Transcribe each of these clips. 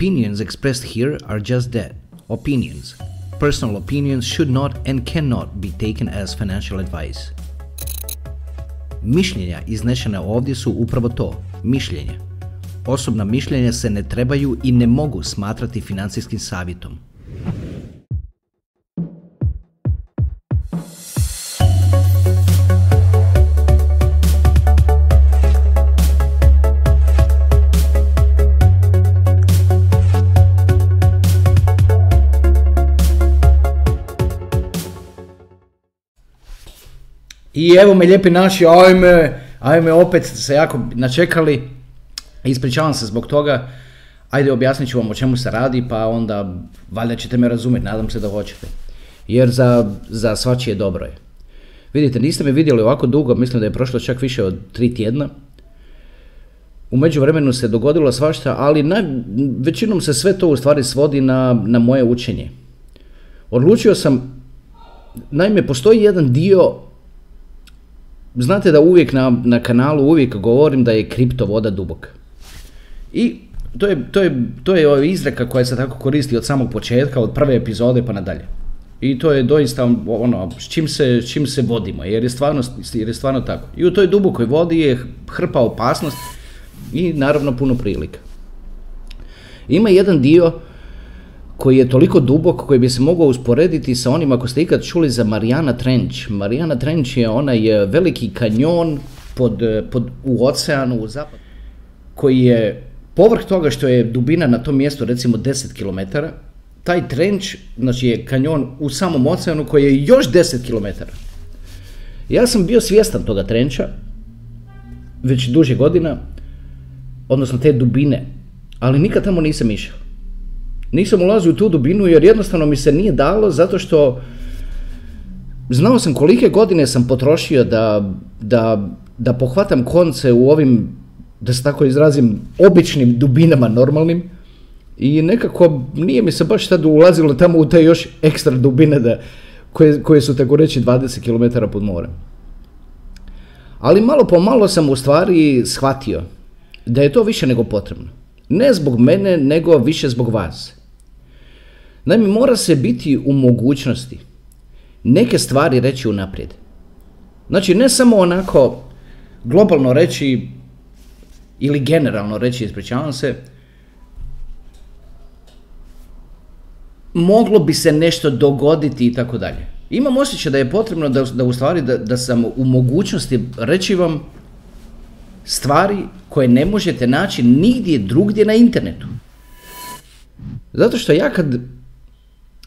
opinions expressed here are just that opinions. Personal opinions should not and cannot be taken as financial advice. Mišljenja iznešena ovdje su upravo to, mišljenje. Osobna mišljenja se ne trebaju i ne mogu smatrati financijskim savjetom. Evo me lijepi naši, ajme, ajme opet se jako načekali. Ispričavam se zbog toga. Ajde objasnit ću vam o čemu se radi, pa onda valjda ćete me razumjeti, nadam se da hoćete. Jer za, za svačije dobro je. Vidite, niste me vidjeli ovako dugo, mislim da je prošlo čak više od tri tjedna. U međuvremenu se dogodilo svašta, ali naj, većinom se sve to u stvari svodi na, na moje učenje. Odlučio sam, naime, postoji jedan dio znate da uvijek na, na kanalu uvijek govorim da je kripto voda dubok. I to je, to je, to je izreka koja se tako koristi od samog početka, od prve epizode pa nadalje. I to je doista ono, s čim se, s čim se vodimo, jer je, stvarno, jer je stvarno tako. I u toj dubokoj vodi je hrpa opasnost i naravno puno prilika. Ima jedan dio koji je toliko dubok koji bi se mogao usporediti sa onim ako ste ikad čuli za Mariana Trench. Mariana Trench je onaj veliki kanjon pod, pod, u oceanu u zapad koji je povrh toga što je dubina na tom mjestu recimo 10 km, taj trench, znači je kanjon u samom oceanu koji je još 10 km. Ja sam bio svjestan toga trenča već duže godina, odnosno te dubine, ali nikad tamo nisam išao nisam ulazio u tu dubinu jer jednostavno mi se nije dalo zato što znao sam kolike godine sam potrošio da, da, da pohvatam konce u ovim, da se tako izrazim, običnim dubinama normalnim i nekako nije mi se baš tad ulazilo tamo u te još ekstra dubine da, koje, koje su tako reći 20 km pod morem. Ali malo po malo sam u stvari shvatio da je to više nego potrebno. Ne zbog mene, nego više zbog vas. Naime, mora se biti u mogućnosti neke stvari reći unaprijed. Znači, ne samo onako globalno reći ili generalno reći, ispričavam se, moglo bi se nešto dogoditi i tako dalje. Imam osjećaj da je potrebno da, da u stvari da, da sam u mogućnosti reći vam stvari koje ne možete naći nigdje drugdje na internetu. Zato što ja kad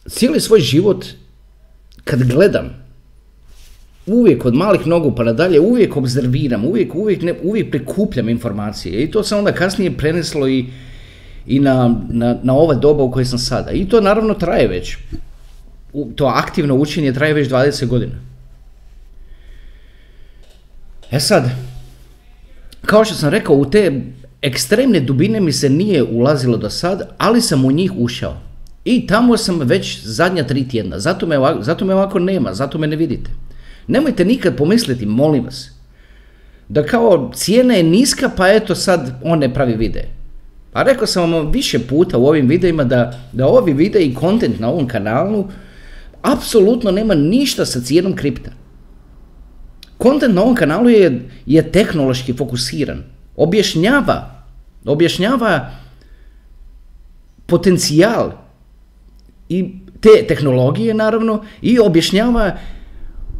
cijeli svoj život kad gledam, uvijek od malih nogu pa nadalje, uvijek obzerviram, uvijek, uvijek, ne, uvijek prikupljam informacije i to se onda kasnije preneslo i, i na, na, na ova doba u kojoj sam sada. I to naravno traje već. To aktivno učenje traje već 20 godina. E sad, kao što sam rekao, u te ekstremne dubine mi se nije ulazilo do sad, ali sam u njih ušao. I tamo sam već zadnja tri tjedna, zato me, ovako, zato me ovako nema, zato me ne vidite. Nemojte nikad pomisliti, molim vas, da kao cijena je niska pa eto sad on ne pravi videe. Pa rekao sam vam više puta u ovim videima da, da ovi videi i kontent na ovom kanalu apsolutno nema ništa sa cijenom kripta. Kontent na ovom kanalu je, je tehnološki fokusiran. Objašnjava, objašnjava potencijal i te tehnologije naravno i objašnjava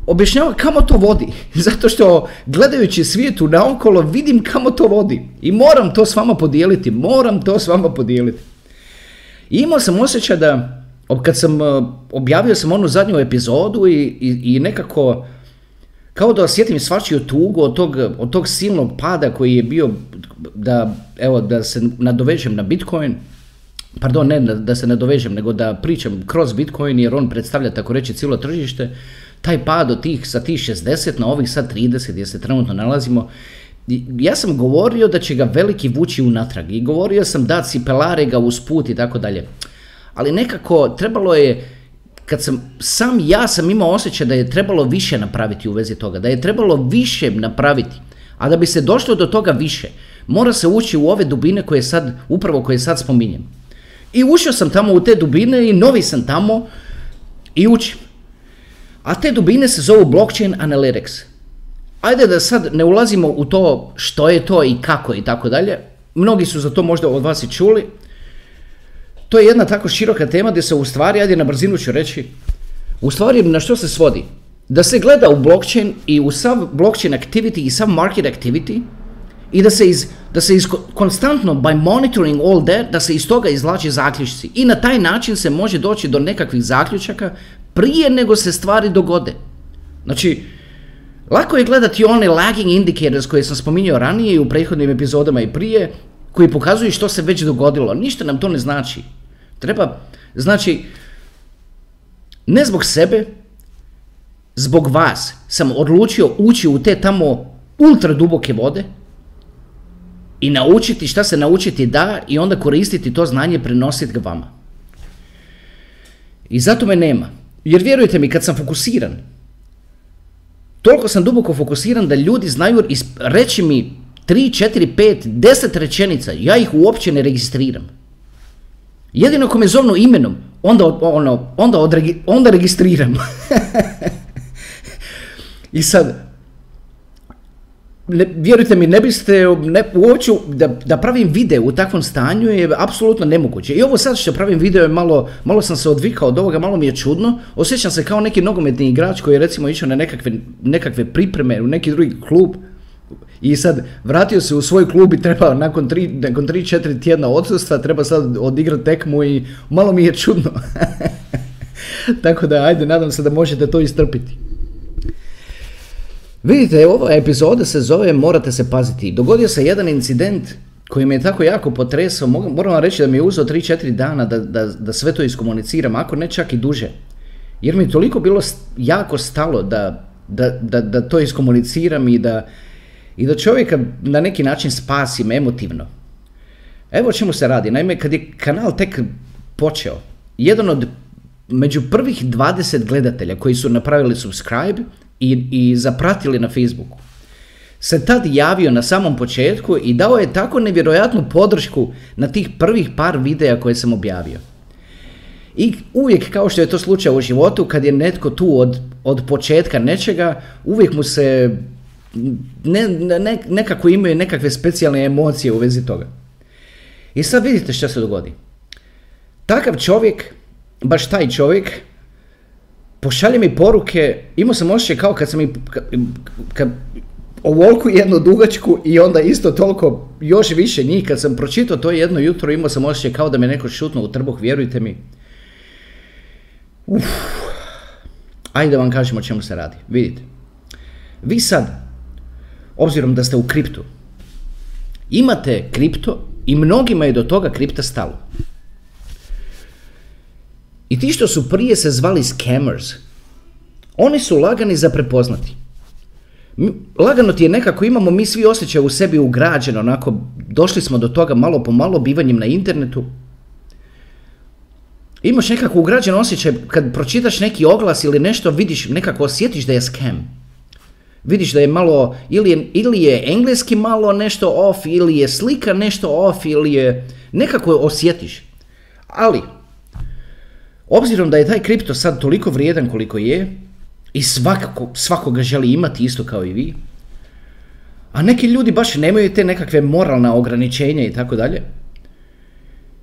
objašnjava kamo to vodi. Zato što gledajući svijetu naokolo vidim kamo to vodi. I moram to s vama podijeliti. Moram to s vama podijeliti. I imao sam osjećaj da kad sam e, objavio sam onu zadnju epizodu i, i, i nekako kao da osjetim svačiju tugu od tog, od tog silnog pada koji je bio da, evo, da se nadovežem na Bitcoin pardon, ne da se ne dovežem, nego da pričam kroz Bitcoin jer on predstavlja tako reći cijelo tržište, taj pad od tih sa tih 60 na ovih sad 30 gdje se trenutno nalazimo, ja sam govorio da će ga veliki vući unatrag i govorio sam da cipelare ga usput i tako dalje. Ali nekako trebalo je, kad sam, sam ja sam imao osjećaj da je trebalo više napraviti u vezi toga, da je trebalo više napraviti, a da bi se došlo do toga više, mora se ući u ove dubine koje sad, upravo koje sad spominjem. I ušao sam tamo u te dubine i novi sam tamo i učim. A te dubine se zovu blockchain analytics. Ajde da sad ne ulazimo u to što je to i kako i tako dalje. Mnogi su za to možda od vas i čuli. To je jedna tako široka tema gdje se u stvari, ajde na brzinu ću reći, u stvari na što se svodi? Da se gleda u blockchain i u sav blockchain activity i sav market activity i da se, iz, da se iz, konstantno by monitoring all that, da se iz toga izvlače zaključci. I na taj način se može doći do nekakvih zaključaka prije nego se stvari dogode. Znači, lako je gledati one lagging indicators koje sam spominjao ranije i u prethodnim epizodama i prije, koji pokazuju što se već dogodilo. Ništa nam to ne znači. Treba, znači, ne zbog sebe, zbog vas sam odlučio ući u te tamo ultra duboke vode i naučiti šta se naučiti da i onda koristiti to znanje, prenositi ga vama. I zato me nema. Jer vjerujte mi, kad sam fokusiran, toliko sam duboko fokusiran da ljudi znaju reći mi 3, 4, 5, 10 rečenica, ja ih uopće ne registriram. Jedino ako me zovnu imenom, onda, ono, onda, onda registriram. I sad, ne, vjerujte mi, ne biste, ne, uopće da, da pravim video u takvom stanju je apsolutno nemoguće. I ovo sad što pravim video je malo, malo sam se odvikao od ovoga, malo mi je čudno. Osjećam se kao neki nogometni igrač koji je recimo išao na nekakve, nekakve pripreme u neki drugi klub i sad vratio se u svoj klub i treba nakon 3 nakon 4 tjedna odsustva treba sad odigrati tekmu i malo mi je čudno. Tako da ajde, nadam se da možete to istrpiti. Vidite, ova epizoda se zove Morate se paziti. Dogodio se jedan incident koji me je tako jako potresao. Moram vam reći da mi je uzeo 3-4 dana da, da, da sve to iskomuniciram, ako ne čak i duže. Jer mi je toliko bilo jako stalo da, da, da, da to iskomuniciram i da, i da čovjeka na neki način spasim emotivno. Evo o čemu se radi. Naime, kad je kanal tek počeo, jedan od među prvih 20 gledatelja koji su napravili subscribe i, i zapratili na Facebooku, se tad javio na samom početku i dao je tako nevjerojatnu podršku na tih prvih par videa koje sam objavio. I uvijek, kao što je to slučaj u životu, kad je netko tu od, od početka nečega, uvijek mu se ne, ne, nekako imaju nekakve specijalne emocije u vezi toga. I sad vidite što se dogodi. Takav čovjek, baš taj čovjek, pošalje mi poruke, imao sam osjećaj kao kad sam i, kad, ovolku jednu dugačku i onda isto toliko, još više njih, kad sam pročitao to jedno jutro, imao sam osjećaj kao da me neko šutno u trbuh, vjerujte mi. Uf. Ajde da vam kažem o čemu se radi. Vidite. Vi sad, obzirom da ste u kriptu, imate kripto i mnogima je do toga kripta stalo. I ti što su prije se zvali scammers, oni su lagani za prepoznati. Lagano ti je nekako, imamo mi svi osjećaj u sebi ugrađeno, onako, došli smo do toga malo po malo bivanjem na internetu. Imaš nekako ugrađen osjećaj, kad pročitaš neki oglas ili nešto, vidiš, nekako osjetiš da je scam vidiš da je malo, ili je, ili je engleski malo nešto off, ili je slika nešto off, ili je, nekako osjetiš. Ali, obzirom da je taj kripto sad toliko vrijedan koliko je, i svakako, svako ga želi imati isto kao i vi, a neki ljudi baš nemaju te nekakve moralna ograničenja i tako dalje,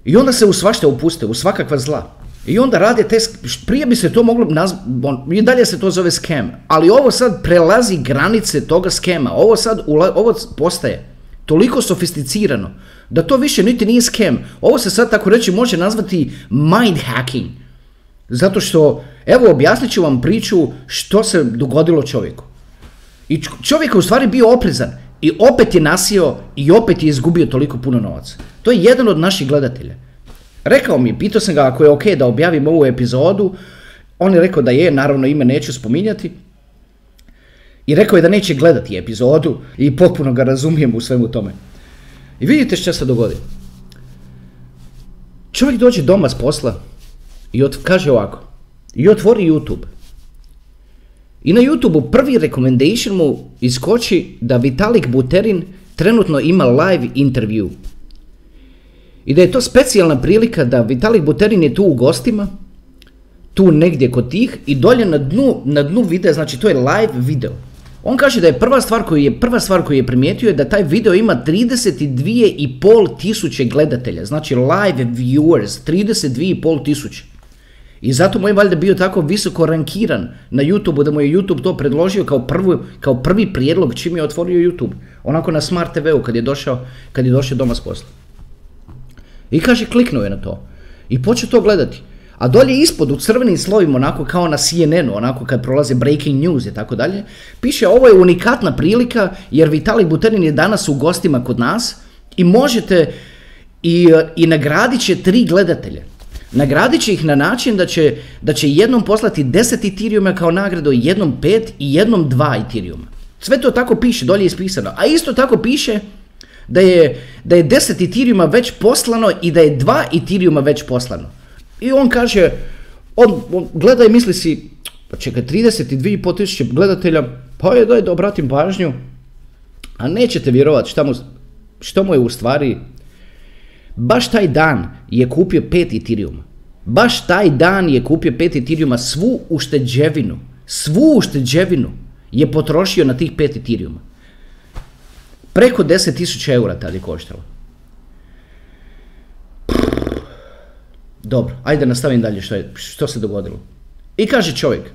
i onda se u svašta upuste, u svakakva zla. I onda rade te, prije bi se to moglo, i dalje se to zove scam, ali ovo sad prelazi granice toga skema, ovo sad, ovo postaje toliko sofisticirano, da to više niti nije scam, ovo se sad tako reći može nazvati mind hacking, zato što, evo objasnit ću vam priču što se dogodilo čovjeku. I čovjek je u stvari bio oprezan i opet je nasio i opet je izgubio toliko puno novaca. To je jedan od naših gledatelja. Rekao mi, pitao sam ga ako je ok da objavim ovu epizodu, on je rekao da je, naravno ime neću spominjati. I rekao je da neće gledati epizodu i potpuno ga razumijem u svemu tome. I vidite što se dogodi. Čovjek dođe doma s posla i kaže ovako, i otvori YouTube. I na YouTube prvi recommendation mu iskoči da Vitalik Buterin trenutno ima live intervju I da je to specijalna prilika da Vitalik Buterin je tu u gostima, tu negdje kod tih i dolje na dnu, na dnu videa, znači to je live video. On kaže da je prva stvar koju je, prva stvar koju je primijetio je da taj video ima 32,5 tisuće gledatelja, znači live viewers, 32,5 tisuće. I zato mu je valjda bio tako visoko rankiran na YouTube da mu je YouTube to predložio kao, prvi, kao prvi prijedlog čim je otvorio YouTube. Onako na Smart TV-u kad je došao, kad je došao doma s posla. I kaže kliknuo je na to. I počeo to gledati. A dolje ispod u crvenim slovima, onako kao na CNN-u, onako kad prolaze breaking news i tako dalje, piše ovo je unikatna prilika jer Vitali Buterin je danas u gostima kod nas i možete i, i nagradit će tri gledatelje. Nagradit će ih na način da će, da će jednom poslati 10 Ethereuma kao nagradu, jednom 5 i jednom 2 Ethereuma. Sve to tako piše, dolje je ispisano. A isto tako piše da je, da je 10 Ethereuma već poslano i da je 2 Ethereuma već poslano. I on kaže, on, on gleda misli si, pa čekaj, 32,5 tisuće gledatelja, pa je daj da obratim pažnju, a nećete vjerovati šta mu, što mu je u stvari, baš taj dan je kupio 5 Ethereuma. Baš taj dan je kupio 5 Ethereuma, svu ušteđevinu, svu ušteđevinu je potrošio na tih 5 Ethereuma. Preko 10.000 eura tada je koštalo. Dobro, ajde nastavim dalje što, je, što se dogodilo. I kaže čovjek,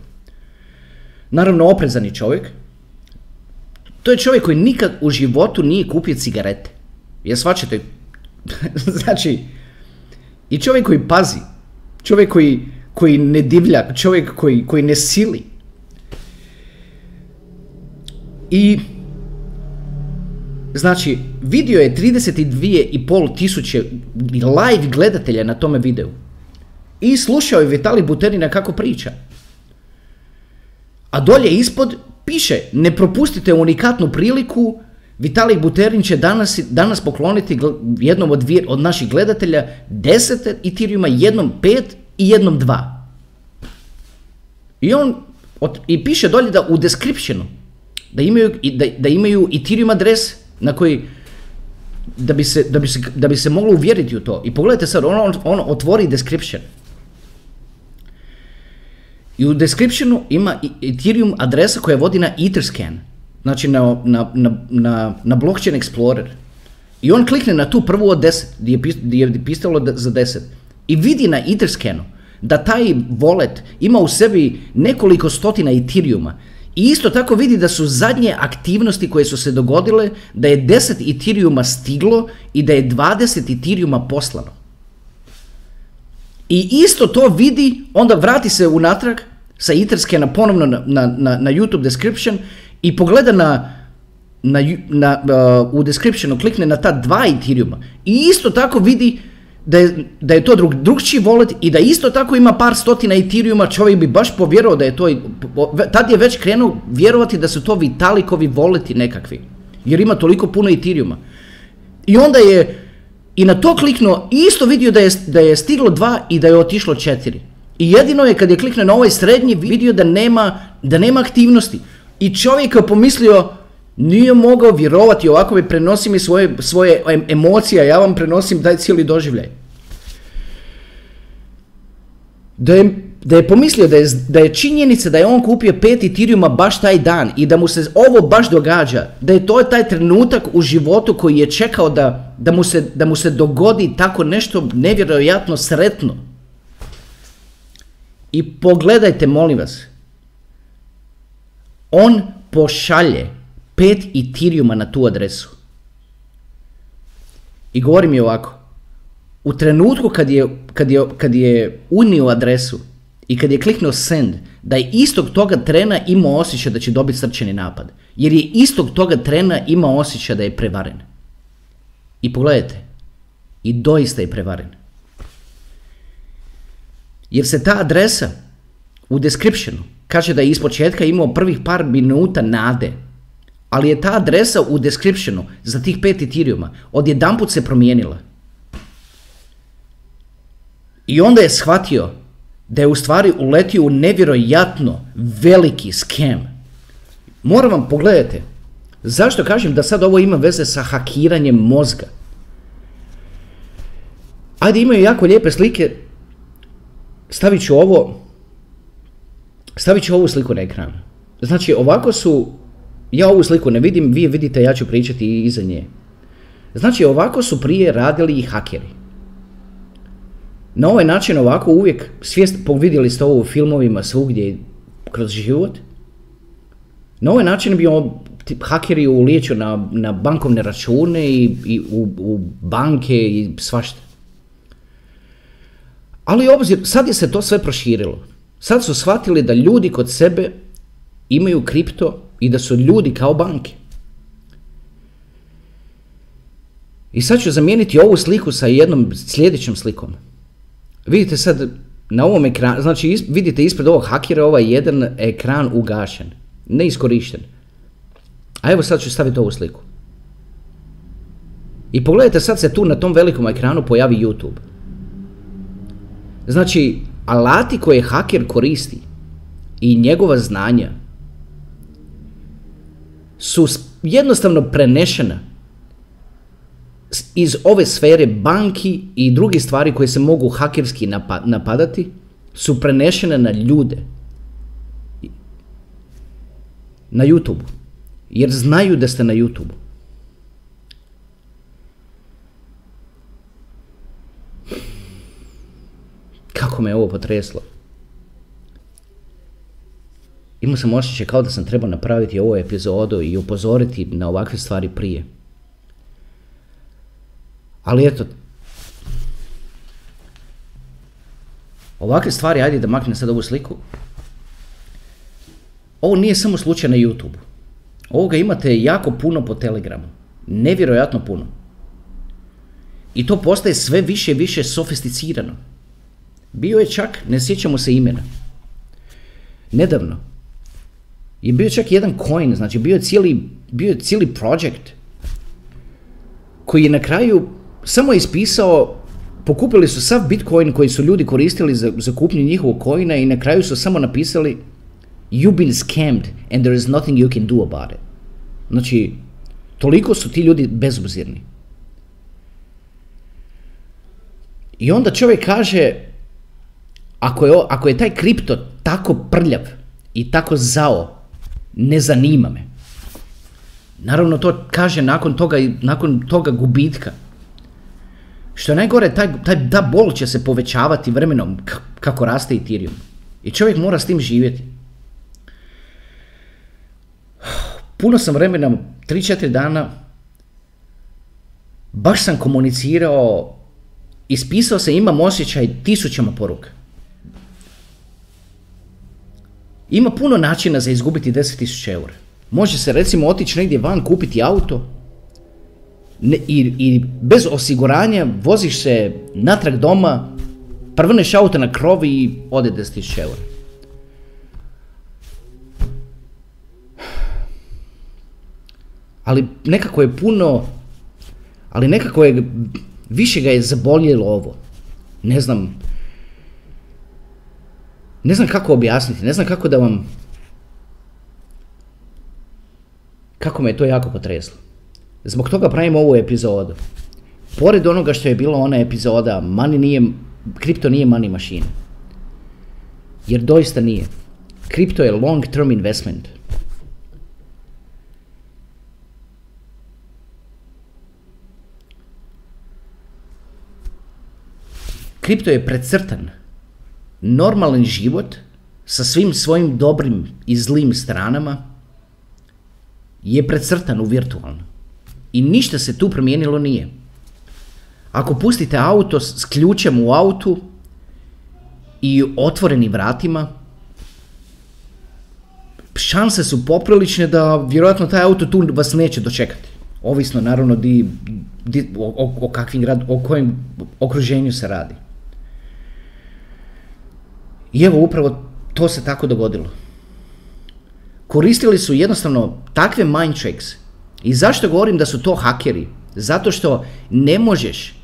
naravno oprezani čovjek, to je čovjek koji nikad u životu nije kupio cigarete. Ja svačate, znači, i čovjek koji pazi, čovjek koji, koji ne divlja, čovjek koji, koji ne sili. I Znači, video je 32,5 tisuće live gledatelja na tome videu. I slušao je Vitali Buterina kako priča. A dolje ispod piše, ne propustite unikatnu priliku, Vitali Buterin će danas, danas pokloniti jednom od, od naših gledatelja 10 Ethereuma, jednom 5 i jednom 2. I on i piše dolje da u descriptionu da imaju, da, da imaju Ethereum adres na koji da bi se, da bi se, da bi se moglo uvjeriti u to. I pogledajte sad, on, on otvori description. I u descriptionu ima Ethereum adresa koja vodi na Etherscan. Znači na, na, na, na, na blockchain explorer. I on klikne na tu prvu od 10, gdje je, pisalo za 10. I vidi na Etherscanu da taj wallet ima u sebi nekoliko stotina Ethereuma i isto tako vidi da su zadnje aktivnosti koje su se dogodile, da je 10 Ethereuma stiglo i da je 20 Ethereuma poslano. I isto to vidi, onda vrati se unatrag sa Etherscana ponovno na, na, na YouTube description i pogleda na, na, na uh, u descriptionu, klikne na ta dva Ethereuma i isto tako vidi da je, da je to drug, drugčiji wallet i da isto tako ima par stotina Ethereuma, čovjek bi baš povjerovao da je to, tad je već krenuo vjerovati da su to Vitalikovi voleti nekakvi, jer ima toliko puno Ethereuma. I onda je i na to kliknuo i isto vidio da je, da je stiglo dva i da je otišlo četiri. I jedino je kad je kliknuo na ovaj srednji vidio da nema, da nema aktivnosti. I čovjek je pomislio, nije mogao vjerovati, ovako mi prenosi mi svoje, svoje emocije, ja vam prenosim taj cijeli doživljaj. Da je, da je pomislio da je, da je činjenica da je on kupio pet Ethereuma baš taj dan i da mu se ovo baš događa, da je to taj trenutak u životu koji je čekao da, da, mu, se, da mu se dogodi tako nešto nevjerojatno sretno. I pogledajte, molim vas, on pošalje pet Ethereuma na tu adresu. I govori mi ovako, u trenutku kad je, kad je, kad je unio adresu i kad je kliknuo send, da je istog toga trena imao osjećaj da će dobiti srčani napad. Jer je istog toga trena imao osjećaj da je prevaren. I pogledajte, i doista je prevaren. Jer se ta adresa u descriptionu kaže da je ispočetka imao prvih par minuta nade ali je ta adresa u descriptionu za tih pet Ethereuma odjedanput se promijenila. I onda je shvatio da je u stvari uletio u nevjerojatno veliki skem. Moram vam pogledajte, zašto kažem da sad ovo ima veze sa hakiranjem mozga? Ajde, imaju jako lijepe slike. Stavit ću ovo, stavit ću ovu sliku na ekran. Znači, ovako su, ja ovu sliku ne vidim, vi vidite, ja ću pričati i iza nje. Znači, ovako su prije radili i hakeri. Na ovaj način ovako uvijek, svijest, vidjeli ste ovo u filmovima svugdje kroz život, na ovaj način bi on, hakeri ulijeću na, na bankovne račune i, i u, u, banke i svašta. Ali obzir, sad je se to sve proširilo. Sad su shvatili da ljudi kod sebe imaju kripto i da su ljudi kao banke. I sad ću zamijeniti ovu sliku sa jednom sljedećom slikom. Vidite sad na ovom ekranu, znači vidite ispred ovog hakera ovaj jedan ekran ugašen, neiskorišten. A evo sad ću staviti ovu sliku. I pogledajte sad se tu na tom velikom ekranu pojavi YouTube. Znači, alati koje haker koristi i njegova znanja su jednostavno prenešena iz ove sfere banki i drugi stvari koje se mogu hakerski napadati su prenešene na ljude. Na YouTube. Jer znaju da ste na YouTube. Kako me ovo potreslo. Imao sam osjećaj kao da sam trebao napraviti ovu epizodu i upozoriti na ovakve stvari prije. Ali eto, ovakve stvari, ajde da maknem sad ovu sliku. Ovo nije samo slučaj na YouTube. Ovoga imate jako puno po Telegramu. Nevjerojatno puno. I to postaje sve više i više sofisticirano. Bio je čak, ne sjećamo se imena, nedavno, je bio čak jedan coin, znači bio je cijeli, bio je cijeli project koji je na kraju samo ispisao, pokupili su sav bitcoin koji su ljudi koristili za, za kupnju njihovog coina i na kraju su samo napisali you've been scammed and there is nothing you can do about it. Znači, toliko su ti ljudi bezobzirni. I onda čovjek kaže, ako je, ako je taj kripto tako prljav i tako zao, ne zanima me. Naravno to kaže nakon toga, nakon toga gubitka. Što je najgore, taj, taj, ta bol će se povećavati vremenom kako raste Ethereum. I čovjek mora s tim živjeti. Puno sam vremena, 3-4 dana, baš sam komunicirao, ispisao se, imam osjećaj tisućama poruka. Ima puno načina za izgubiti 10.000 eura. Može se recimo otići negdje van, kupiti auto, ne, i, i bez osiguranja voziš se natrag doma, prvrneš auto na krovi i ode 10.000 eura. Ali nekako je puno, ali nekako je, više ga je zaboljelo ovo. Ne znam, ne znam kako objasniti, ne znam kako da vam, kako me je to jako potreslo. Zbog toga pravim ovu epizodu. Pored onoga što je bila ona epizoda, money nije, kripto nije money machine. Jer doista nije. Kripto je long term investment. Kripto je precrtan. Normalan život sa svim svojim dobrim i zlim stranama je precrtan u virtualno. I ništa se tu promijenilo nije. Ako pustite auto s ključem u autu i otvorenim vratima, šanse su poprilične da vjerojatno taj auto tu vas neće dočekati. Ovisno naravno di, di, o, o, kakvim grad, o kojem okruženju se radi. I evo upravo to se tako dogodilo. Koristili su jednostavno takve mind tricks i zašto govorim da su to hakeri? Zato što ne možeš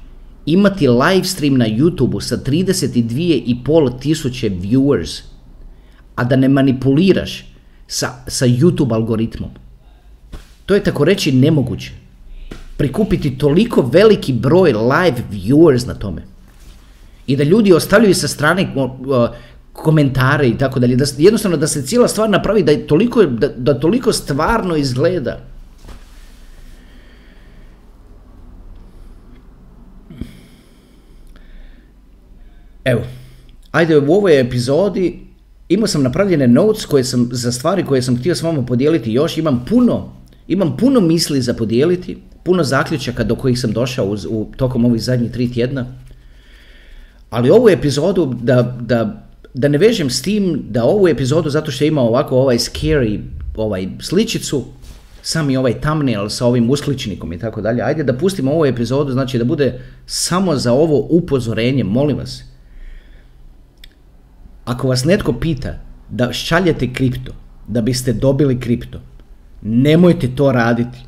imati live stream na YouTube sa 32,5 tisuće viewers, a da ne manipuliraš sa, sa YouTube algoritmom. To je tako reći nemoguće. Prikupiti toliko veliki broj live viewers na tome. I da ljudi ostavljaju sa strane komentare i tako dalje. Jednostavno da se cijela stvar napravi da, je toliko, da, da toliko stvarno izgleda. Evo, ajde u ovoj epizodi imao sam napravljene notes koje sam, za stvari koje sam htio s vama podijeliti još, imam puno, imam puno misli za podijeliti, puno zaključaka do kojih sam došao uz, u, tokom ovih zadnjih tri tjedna. Ali ovu epizodu, da, da, da ne vežem s tim, da ovu epizodu, zato što ima ovako ovaj scary ovaj sličicu, sami ovaj thumbnail sa ovim uskličnikom i tako dalje, ajde da pustimo ovu epizodu, znači da bude samo za ovo upozorenje, molim vas. Ako vas netko pita da šaljete kripto, da biste dobili kripto, nemojte to raditi.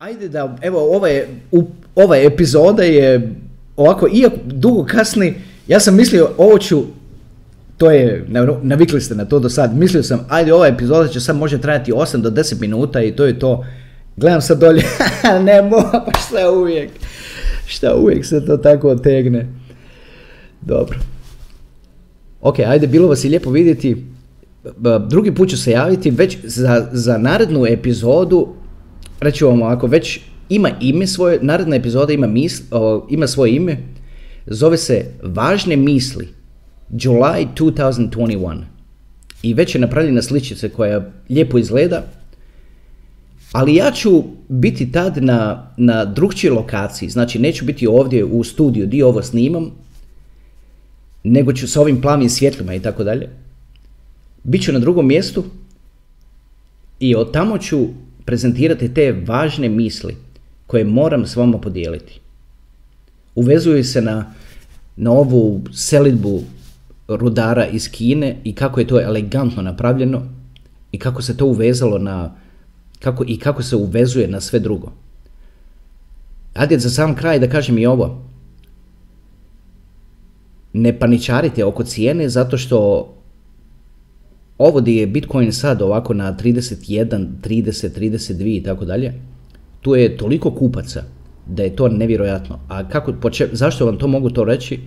Ajde da, evo, ova, je, u, ova epizoda je ovako, iako dugo kasni, ja sam mislio ovo ću, to je, nav- navikli ste na to do sad, mislio sam, ajde ova epizoda će sad može trajati 8 do 10 minuta i to je to. Gledam sad dolje, ne mogu, pa šta uvijek, šta uvijek se to tako otegne. Dobro. Ok, ajde, bilo vas je lijepo vidjeti. Drugi put ću se javiti već za, za narednu epizodu, reći vam ovako, već ima ime svoje, naredna epizoda ima, mis, o, ima svoje ime, zove se Važne misli, July 2021. I već je napravljena sličica koja lijepo izgleda, ali ja ću biti tad na, na drugčijoj lokaciji, znači neću biti ovdje u studiju gdje ovo snimam, nego ću sa ovim plavim svjetlima i tako dalje. Biću na drugom mjestu i od tamo ću prezentirati te važne misli koje moram s vama podijeliti. Uvezuju se na, na ovu selidbu rudara iz Kine i kako je to elegantno napravljeno i kako se to uvezalo na kako, i kako se uvezuje na sve drugo. Ajde za sam kraj da kažem i ovo. Ne paničarite oko cijene zato što ovo gdje je Bitcoin sad ovako na 31, 30, 32 i tako dalje, tu je toliko kupaca da je to nevjerojatno. A kako, po če- zašto vam to mogu to reći?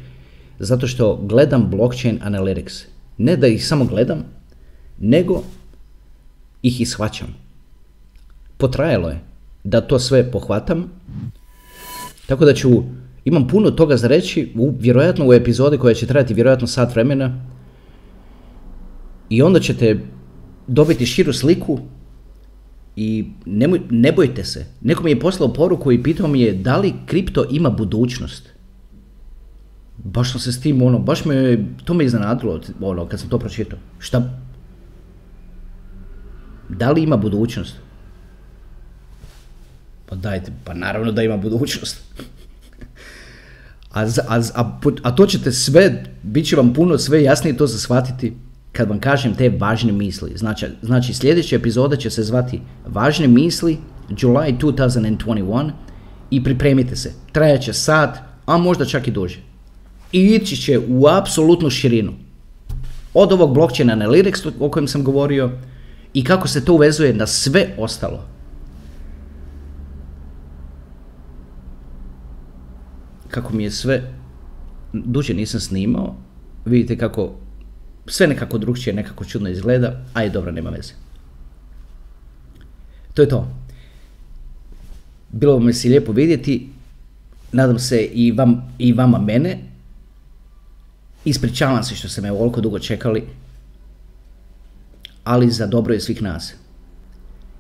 Zato što gledam blockchain analytics. Ne da ih samo gledam, nego ih i shvaćam. Potrajalo je da to sve pohvatam, tako da ću, imam puno toga za reći, u, vjerojatno u epizodi koja će trajati vjerojatno sat vremena, i onda ćete dobiti širu sliku i nemoj, ne bojte se. Neko mi je poslao poruku i pitao mi je da li kripto ima budućnost. Baš sam se s tim, ono, baš me, to me iznenadilo, ono, kad sam to pročitao. Šta? Da li ima budućnost? Pa dajte, pa naravno da ima budućnost. a, a, a, a to ćete sve, bit će vam puno sve jasnije to za shvatiti kad vam kažem te važne misli. Znači, znači sljedeća epizoda će se zvati Važne misli, July 2021 i pripremite se. Trajaće sat, a možda čak i duže. I ići će u apsolutnu širinu. Od ovog blockchain analytics o kojem sam govorio i kako se to uvezuje na sve ostalo. Kako mi je sve, duže nisam snimao, vidite kako sve nekako drugčije, nekako čudno izgleda, a je dobro, nema veze. To je to. Bilo mi se lijepo vidjeti, nadam se i, vam, i vama mene. Ispričavam se što ste me ovoliko dugo čekali, ali za dobro je svih nas.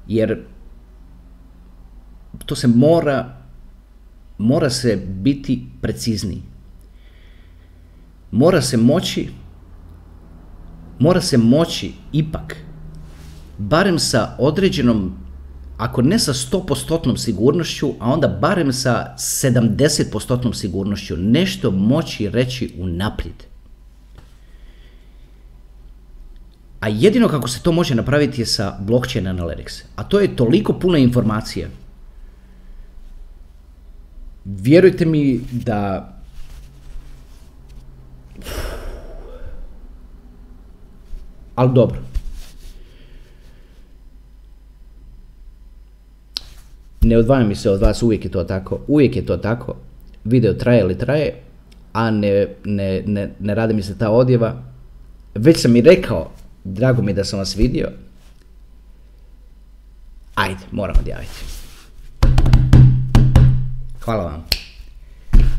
Jer to se mora, mora se biti precizniji. Mora se moći mora se moći ipak, barem sa određenom, ako ne sa 100% sigurnošću, a onda barem sa 70% sigurnošću, nešto moći reći unaprijed. A jedino kako se to može napraviti je sa blockchain analytics. A to je toliko puno informacija. Vjerujte mi da ali dobro. ne odvajam mi se od vas, uvijek je to tako, uvijek je to tako, video traje ili traje, a ne, ne, ne, ne radi mi se ta odjeva. Već sam i rekao, drago mi da sam vas vidio, ajde, moram odjaviti. Hvala vam.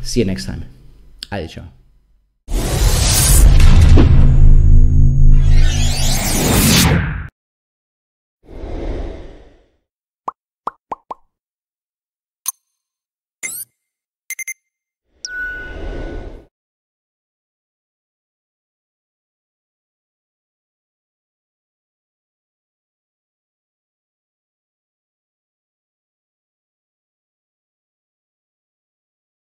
See you next time. Ajde, čao.